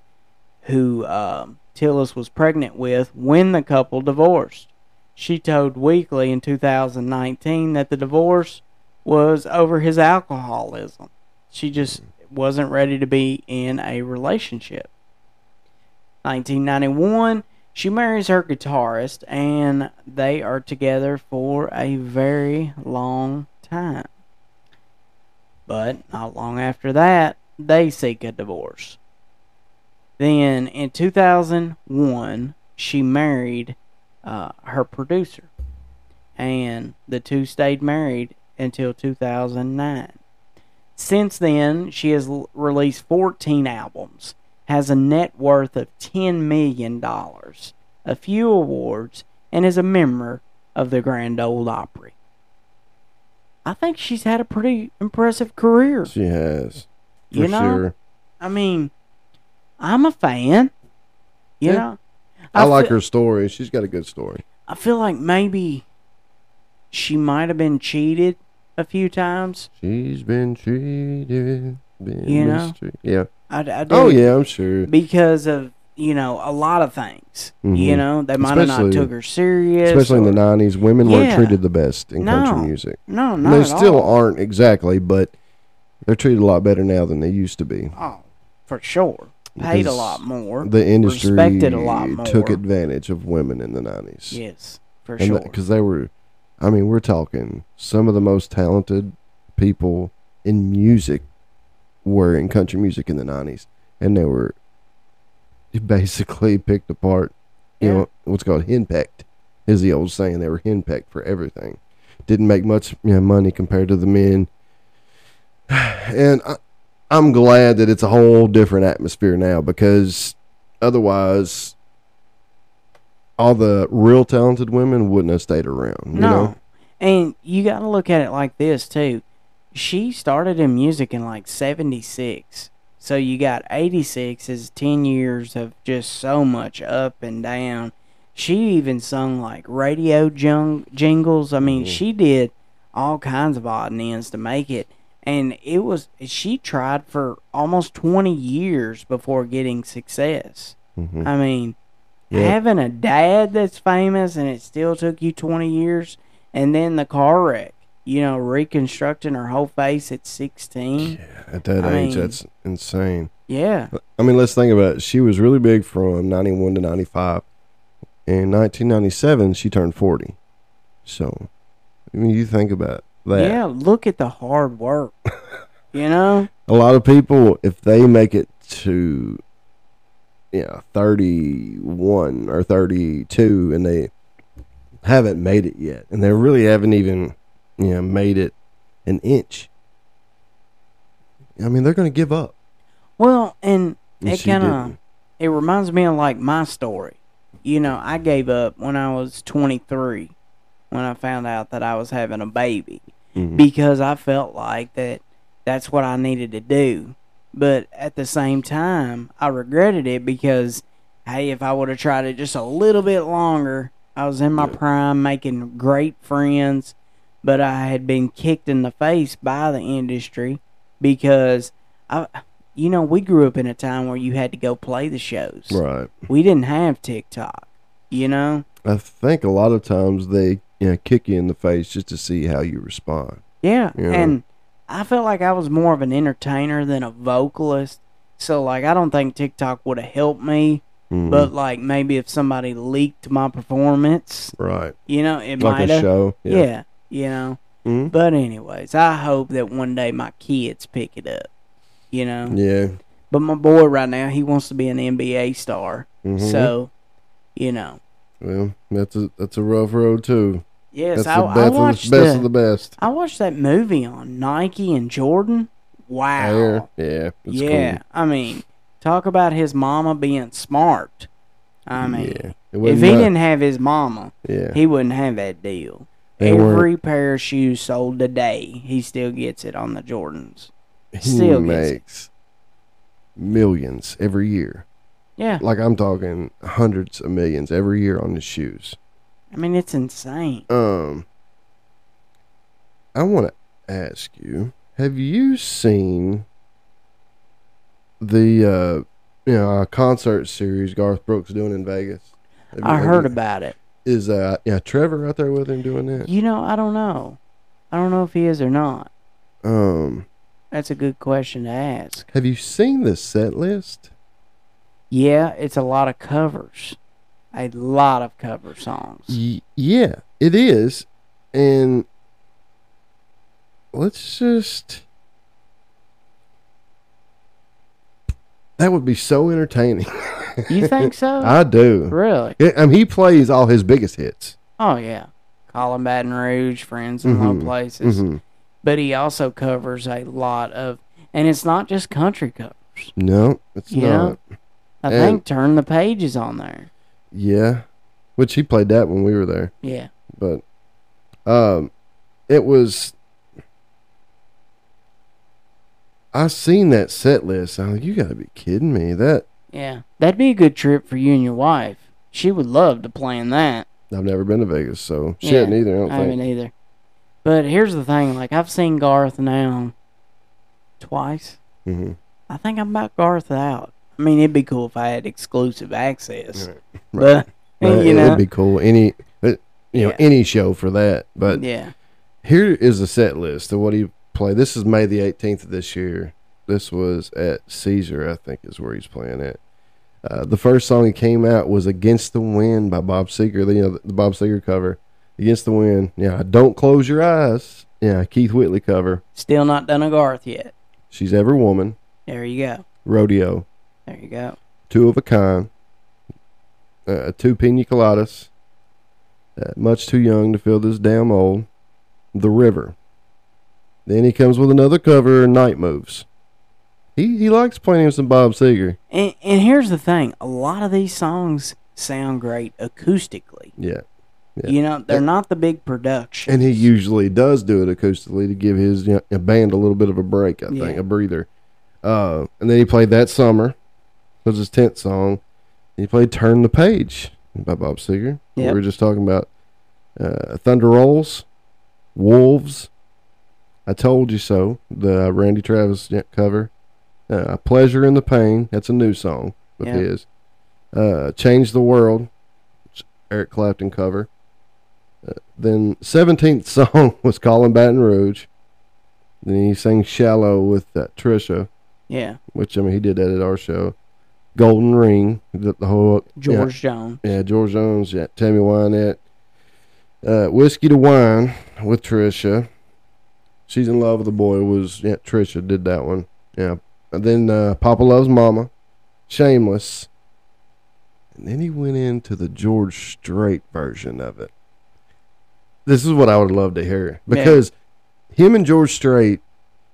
who um, Tillis was pregnant with when the couple divorced. She told Weekly in 2019 that the divorce was over his alcoholism. She just wasn't ready to be in a relationship. 1991, she marries her guitarist, and they are together for a very long time. But not long after that, they seek a divorce. Then in 2001, she married uh, her producer, and the two stayed married until 2009. Since then, she has released 14 albums, has a net worth of $10 million, a few awards, and is a member of the Grand Ole Opry. I think she's had a pretty impressive career. She has. For You know? sure. I mean, I'm a fan. You Yeah. know, I, like feel- her story. She's got a good story. I feel like maybe she might have been cheated a few times. She's been cheated. Been You know? mistreated. Yeah. I, I do Oh, yeah, I'm sure. because of you know a lot of things. You Mhm. know, they might have not took her serious. Especially in the 90s, women weren't treated the best in No. country music. No, no, they still all. aren't exactly, but they're treated a lot better now than they used to be. Oh, for sure. paid a lot more. The industry respected a lot more. took advantage of women in the nineties. Yes, for and sure. because they were, I mean, we're talking some of the most talented people in music were in country music in the nineties, and they were basically picked apart. You Yeah. know what's called henpecked is the old saying. They were henpecked for everything. Didn't make much you know, money compared to the men, and I, I'm glad that it's a whole different atmosphere now because otherwise all the real talented women wouldn't have stayed around. You no, know? and you got to look at it like this too. She started in music in like '76, so you got '86 is ten years of just so much up and down. She even sung like radio jung- jingles. I mean, she did all kinds of odd and ends to make it. And it was she tried for almost 20 years before getting success. Mhm. I mean, Yeah. having a dad that's famous and it still took you 20 years and then the car wreck, you know, reconstructing her whole face at 16. Yeah, At that I age, mean- that's insane. Yeah. I mean, let's think about it. She was really big from 91 to 95. In 1997, she turned 40. So, I mean, you think about that. Yeah, look at the hard work. you know? A lot of people, if they make it to, yeah, 31 or 32 and they haven't made it yet, and they really haven't even, you know, made it an inch, I mean, they're going to give up. Well, and And it kind of it reminds me of like my story. You know, I gave up when I was 23 when I found out that I was having a baby Mhm. because I felt like that that's what I needed to do. But at the same time, I regretted it because hey, if I would have tried it just a little bit longer, I was in my prime making great friends, but I had been kicked in the face by the industry because I you know, we grew up in a time where you had to go play the shows. Right. We didn't have TikTok, you know? I think a lot of times they you know, kick you in the face just to see how you respond. Yeah, Yeah. and I felt like I was more of an entertainer than a vocalist. So like I don't think TikTok would have helped me, Mhm. but like maybe if somebody leaked my performance, right, you know, it like might a have. show. Yeah. You know. Mhm. But anyways, I hope that one day my kids pick it up. You know. yeah. But my boy right now, he wants to be an NBA star. Mhm. So, you know. Well, that's a that's a rough road too. Yes, That's I, the I watched of the best the, of the best. I watched that movie on Nike and Jordan. Wow. Yeah. It's yeah, I mean, talk about his mama being smart. I mean, yeah. If he didn't have his mama, Yeah. he wouldn't have that deal. They weren't- Every pair of shoes sold today, he still gets it on the Jordans. he still makes millions every year. Yeah, Like I'm talking hundreds of millions every year on his shoes. I mean it's insane. Um, I want to ask you: Have you seen the uh, you know concert series Garth Brooks doing in Vegas? I heard about it. Is uh yeah Trevor out there with him doing that? You know, I don't know. I don't know if he is or not. Um, That's a good question to ask. have you seen the set list? Yeah, it's a lot of covers. A lot of cover songs. Y- yeah, it is, and let's just. That would be so entertaining. You think so? I do. really? Yeah, I mean, he plays all his biggest hits. Oh yeah. Calling Baton Rouge, Friends in Low Mhm, Places. Mhm. But he also covers a lot of and it's not just country covers. No, it's Yeah. not. I And- think Turn the Pages on there. Yeah, which he played that when we were there, Yeah. but um, it was. I seen that set list. I'm like, you got to be kidding me. That Yeah. That'd be a good trip for you and your wife. She would love to plan that. I've never been to Vegas, so she Yeah, hadn't either. I don't I think. haven't either. But here's the thing, like I've seen Garth now twice. hmm I think I'm about Garth out. I mean, it'd be cool if I had exclusive access. Right. But But you know, it'd be cool. Any, uh, you know, Yeah. any show for that. But yeah, here is the set list of what he played. This is May the 18th of this year. This was at Caesar, I think, is where he's playing at. Uh, the first song he came out was "Against the Wind" by Bob Seger. The, you know, the Bob Seger cover, "Against the Wind." Yeah, "Don't Close Your Eyes." Yeah, Keith Whitley cover. Still not done a Garth yet. She's every woman. There you go. Rodeo. There you go. Two of a kind. Uh, two pina coladas. Uh, much too young to feel this damn old. The River. Then he comes with another cover, Night Moves. He he likes playing some Bob Seger. And, and here's the thing: a lot of these songs sound great acoustically. Yeah. Yeah. You know, they're not the big production. And he usually does do it acoustically to give his you know, band a little bit of a break, I think, Yeah. a breather. Uh, and then he played that summer. was his tenth song. He played "Turn the Page" by Bob Seger. We were just talking about uh, Thunder Rolls, Wolves. I told you so. The Randy Travis cover. Uh, "Pleasure in the Pain." That's a new song of Yeah. his. Uh, "Change the World," Eric Clapton cover. Uh, then seventeenth song was "Calling Baton Rouge." Then he sang "Shallow" with uh, Trisha yeah, which I mean he did that at our show. Golden Ring, the, the whole George Jones. yeah, yeah, George Jones, yeah, Tammy Wynette, uh, Whiskey to Wine with Trisha. She's in love with the boy was yeah Trisha did that one yeah, and then uh, Papa loves Mama, Shameless, and then he went into the George Strait version of it. This is what I would love to hear because him and George Strait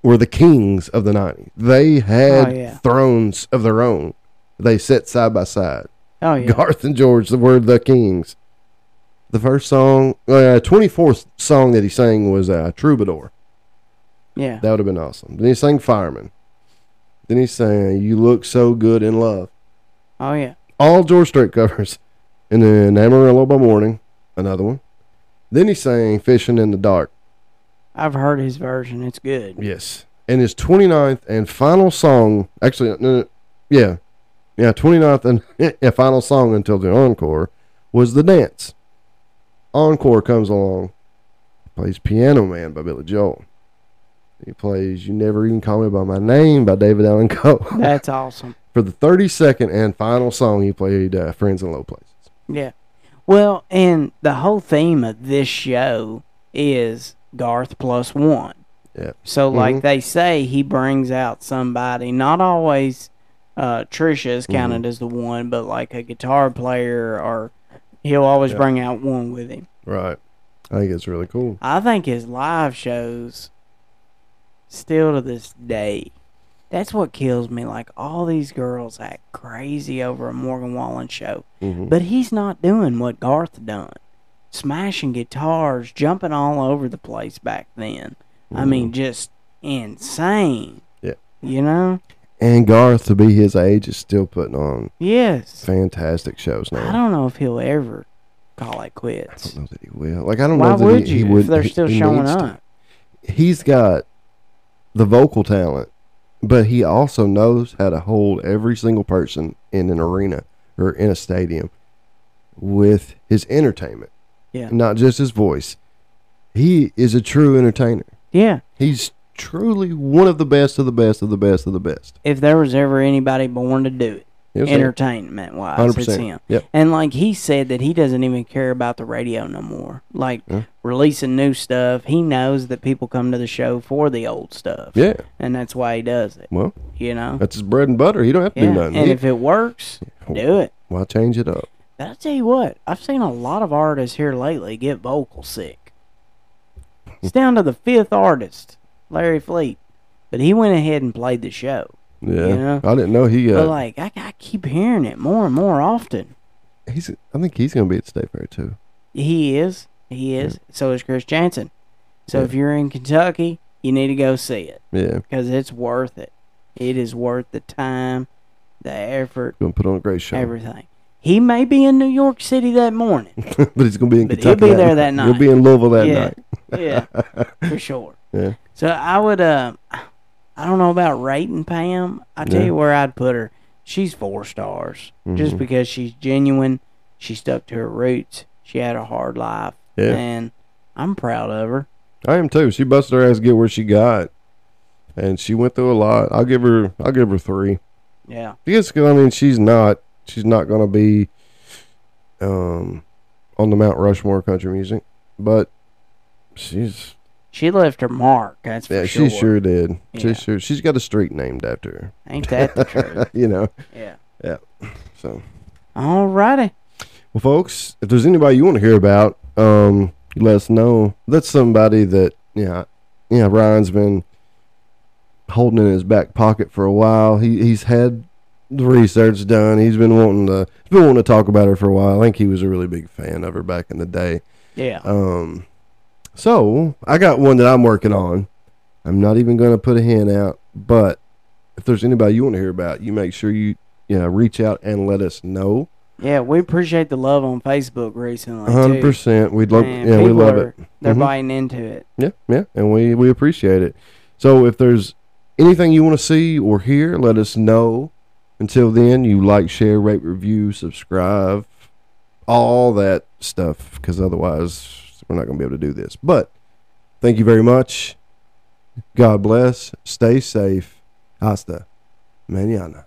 were the kings of the 90s. They had Oh, yeah. thrones of their own. They sat side by side. Oh yeah, Garth and George were the kings. The first song, uh, 24th song that he sang was uh, Troubadour. yeah, That would have been awesome. Then he sang Fireman. Then he's saying, You Look So Good in Love. oh yeah. All George Strait covers. And then Amarillo by Morning, another one. Then he sang Fishing in the Dark. I've heard his version. It's good. Yes. And his 29th and final song, actually, no, no, yeah, yeah, 29th and yeah, final song until the encore was The Dance. Encore comes along, plays Piano Man by Billy Joel. He plays You Never Even Call Me By My Name by David Allan Coe. That's awesome. For the 32nd and final song, he played uh, Friends in Low Places. Yeah. Well, and the whole theme of this show is Garth plus one. Yeah. So, like Mhm. they say, he brings out somebody. Not always uh, Trisha is counted Mm-hmm. as the one, but like a guitar player, or he'll always Yeah. bring out one with him. Right. I think it's really cool. I think his live shows, still to this day, that's what kills me. Like all these girls act crazy over a Morgan Wallen show, Mhm. but he's not doing what Garth done, smashing guitars, jumping all over the place back then. I mean, just insane. Yeah. You know? And Garth, to be his age, is still putting on Yes. fantastic shows now. I don't know if he'll ever call it quits. I don't know that he will. Like I don't Why know that would he, you he would. if they're he- still he showing needs to. up? He's got the vocal talent, but he also knows how to hold every single person in an arena or in a stadium with his entertainment, Yeah. not just his voice. He is a true entertainer. Yeah. He's truly one of the best of the best of the best of the best. If there was ever anybody born to do it, You know what I'm saying? entertainment wise, Hundred it's percent. him. Yep. And like he said that he doesn't even care about the radio no more. Like Yeah. releasing new stuff, he knows that people come to the show for the old stuff. Yeah. And that's why he does it. Well, You know? that's his bread and butter. He don't have to Yeah. do nothing. And He- if it works, do it. why change it up? But I tell you what, I've seen a lot of artists here lately get vocal sick. It's down to the fifth artist, Larry Fleet. But he went ahead and played the show. Yeah, You know? I didn't know he. But Uh, like I, I keep hearing it more and more often. he's. I think he's gonna be at State Fair too. He is. He is. So is Chris Janson. So Yeah. if you're in Kentucky, you need to go see it Yeah, because it's worth it. It is worth the time, the effort, gonna put on a great show. everything. He may be in New York City that morning. but he's gonna be in But he'll be there that night. He'll be in Louisville that yeah, night. yeah, for sure. Yeah. So I would. Uh, I don't know about rating Pam. I tell Yeah. you where I'd put her. She's four stars just Mhm. because she's genuine. She stuck to her roots. She had a hard life, Yeah. and I'm proud of her. I am too. She busted her ass to get where she got. and she went through a lot. I'll give her I'll give her three. Yeah. Because I mean she's not she's not gonna be um on the Mount Rushmore of country music, but she's She left her mark. That's for yeah sure. she sure did. Yeah. She sure she's got a street named after her. Ain't that the truth? you know. Yeah. Yeah. So Alrighty. well, folks, if there's anybody you want to hear about, um, let us know. That's somebody that yeah yeah Ryan's been holding in his back pocket for a while. He he's had the research done. He's been wanting to he's been wanting to talk about her for a while. I think he was a really big fan of her back in the day. Yeah. Um, so I got one that I'm working on. I'm not even going to put a hand out, but if there's anybody you want to hear about, you make sure you you know, reach out and let us know. Yeah, we appreciate the love on Facebook recently. Hundred percent, We'd love Man, yeah we love are- it. They're Mhm. buying into it. Yeah, yeah, and we we appreciate it. So if there's anything you want to see or hear, let us know. Until then, you like, share, rate, review, subscribe, all that stuff. Because otherwise, we're not going to be able to do this. But thank you very much. God bless. Stay safe. Hasta mañana.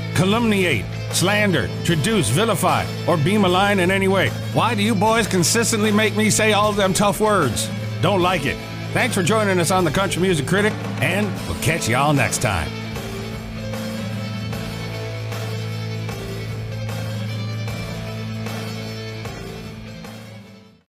calumniate, slander, traduce, vilify, or be malign in any way. Why do you boys consistently make me say all of them tough words? Don't like it. Thanks for joining us on the Country Music Critic, and we'll catch y'all next time.